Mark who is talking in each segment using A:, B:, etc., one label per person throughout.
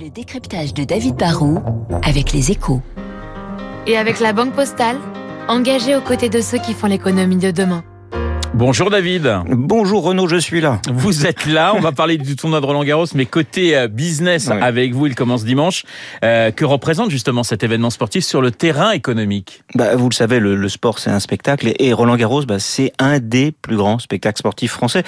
A: Le décryptage de David Barrault avec les échos.
B: Et avec la Banque Postale, engagée aux côtés de ceux qui font l'économie de demain.
C: Bonjour David.
D: Bonjour Renaud, je suis là.
C: Vous êtes là, on va parler du tournoi de Roland Garros, mais côté euh, business avec vous, il commence dimanche. Euh, que représente justement cet événement sportif sur le terrain économique?
D: Bah, vous le savez, le, le sport c'est un spectacle et, et Roland Garros, bah, c'est un des plus grands spectacles sportifs français.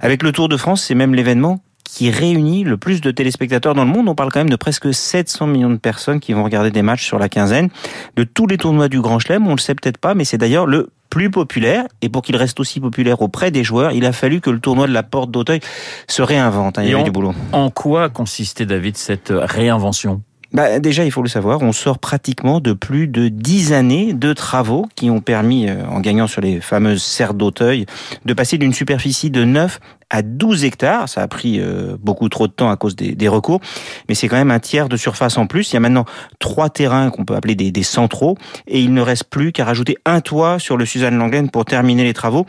D: Avec le Tour de France, c'est même l'événement qui réunit le plus de téléspectateurs dans le monde. On parle quand même de presque 700 millions de personnes qui vont regarder des matchs sur la quinzaine. De tous les tournois du Grand Chelem, on le sait peut-être pas, mais c'est d'ailleurs le plus populaire. Et pour qu'il reste aussi populaire auprès des joueurs, il a fallu que le tournoi de la Porte d'Auteuil se réinvente. hein, il y avait
C: on-
D: du boulot.
C: En quoi consistait David cette réinvention?
D: Bah, déjà, il faut le savoir, on sort pratiquement de plus de dix années de travaux qui ont permis, euh, en gagnant sur les fameuses serres d'Auteuil, de passer d'une superficie de 9 à 12 hectares. Ça a pris euh, beaucoup trop de temps à cause des, recours, mais c'est quand même un tiers de surface en plus. Il y a maintenant trois terrains qu'on peut appeler des, des centraux, et il ne reste plus qu'à rajouter un toit sur le Suzanne Langlaine pour terminer les travaux.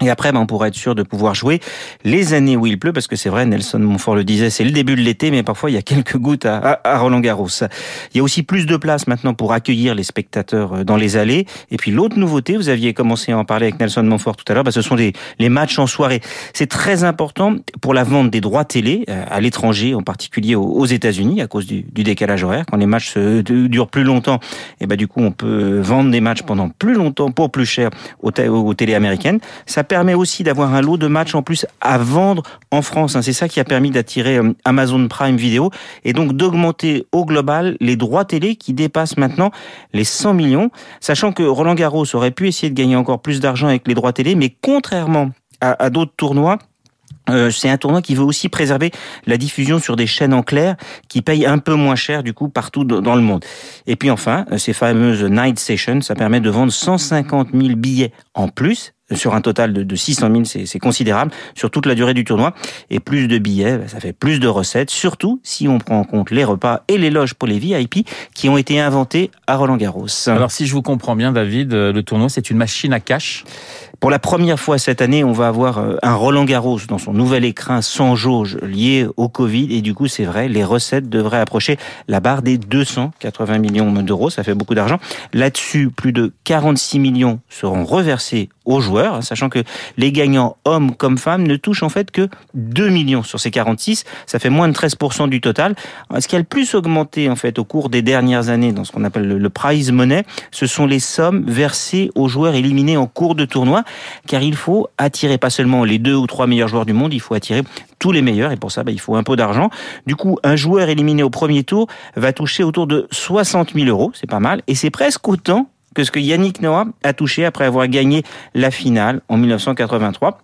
D: Et après, ben, on pourra être sûr de pouvoir jouer les années où il pleut, parce que c'est vrai, Nelson Montfort le disait, c'est le début de l'été, mais parfois il y a quelques gouttes à, Roland Garros. Il y a aussi plus de place maintenant pour accueillir les spectateurs euh, dans les allées. Et puis l'autre nouveauté, vous aviez commencé à en parler avec Nelson Montfort tout à l'heure, ben, ce sont les matchs en soirée. C'est très important pour la vente des droits télé euh, à l'étranger, en particulier aux, États-Unis, à cause du, décalage horaire. Quand les matchs se, durent plus longtemps, et ben, du coup, on peut vendre des matchs pendant plus longtemps pour plus cher aux, aux télé américaines. Ça permet aussi d'avoir un lot de matchs en plus à vendre en France. hein. C'est ça qui a permis d'attirer euh, Amazon Prime Video et donc d'augmenter au global les droits télé qui dépassent maintenant les 100 millions, sachant que Roland Garros aurait pu essayer de gagner encore plus d'argent avec les droits télé, mais contrairement à, d'autres tournois, euh, c'est un tournoi qui veut aussi préserver la diffusion sur des chaînes en clair qui payent un peu moins cher du coup partout dans le monde. Et puis enfin, euh, ces fameuses night sessions, ça permet de vendre 150 000 billets en plus sur un total de, de 600 000, c'est c'est considérable sur toute la durée du tournoi. Et plus de billets, bah, ça fait plus de recettes, surtout si on prend en compte les repas et les loges pour les VIP qui ont été inventés à Roland Garros.
C: Alors si je vous comprends bien David, euh, le tournoi c'est une machine à cash?
D: Pour la première fois cette année, on va avoir euh, un Roland Garros dans son nouvel écrin sans jauge lié au Covid. Et du coup, c'est vrai, les recettes devraient approcher la barre des 280 millions d'euros. Ça fait beaucoup d'argent. Là-dessus, plus de 46 millions seront reversés aux joueurs, hein, sachant que les gagnants, hommes comme femmes, ne touchent en fait que 2 millions sur ces 46. Ça fait moins de 13% du total. Ce qui a le plus augmenté en fait au cours des dernières années dans ce qu'on appelle le, prize money, ce sont les sommes versées aux joueurs éliminés en cours de tournoi, car il faut attirer pas seulement les deux ou trois meilleurs joueurs du monde, il faut attirer tous les meilleurs, et pour ça, bah, il faut un peu d'argent. Du coup, un joueur éliminé au premier tour va toucher autour de 60 000 euros, c'est pas mal, et c'est presque autant que ce que Yannick Noah a touché après avoir gagné la finale en 1983.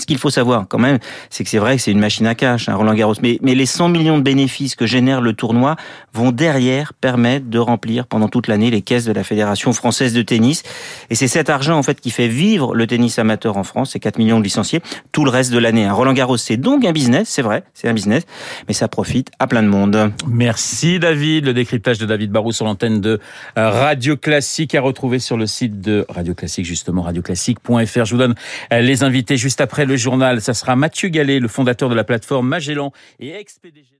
D: Ce qu'il faut savoir quand même, c'est que c'est vrai que c'est une machine à cash, hein, Roland Garros, mais, les 100 millions de bénéfices que génère le tournoi vont derrière permettre de remplir pendant toute l'année les caisses de la Fédération française de tennis. Et c'est cet argent en fait qui fait vivre le tennis amateur en France, c'est 4 millions de licenciés, tout le reste de l'année. hein. Roland Garros, c'est donc un business, c'est vrai, c'est un business, mais ça profite à plein de monde.
C: Merci David, le décryptage de David Barou sur l'antenne de euh, Radio Classique à retrouver sur le site de Radio Classique justement radioclassique.fr. Je vous donne euh, les invités juste après le journal. Ça sera Mathieu Gallet, le fondateur de la plateforme Magellan et ex-PDG.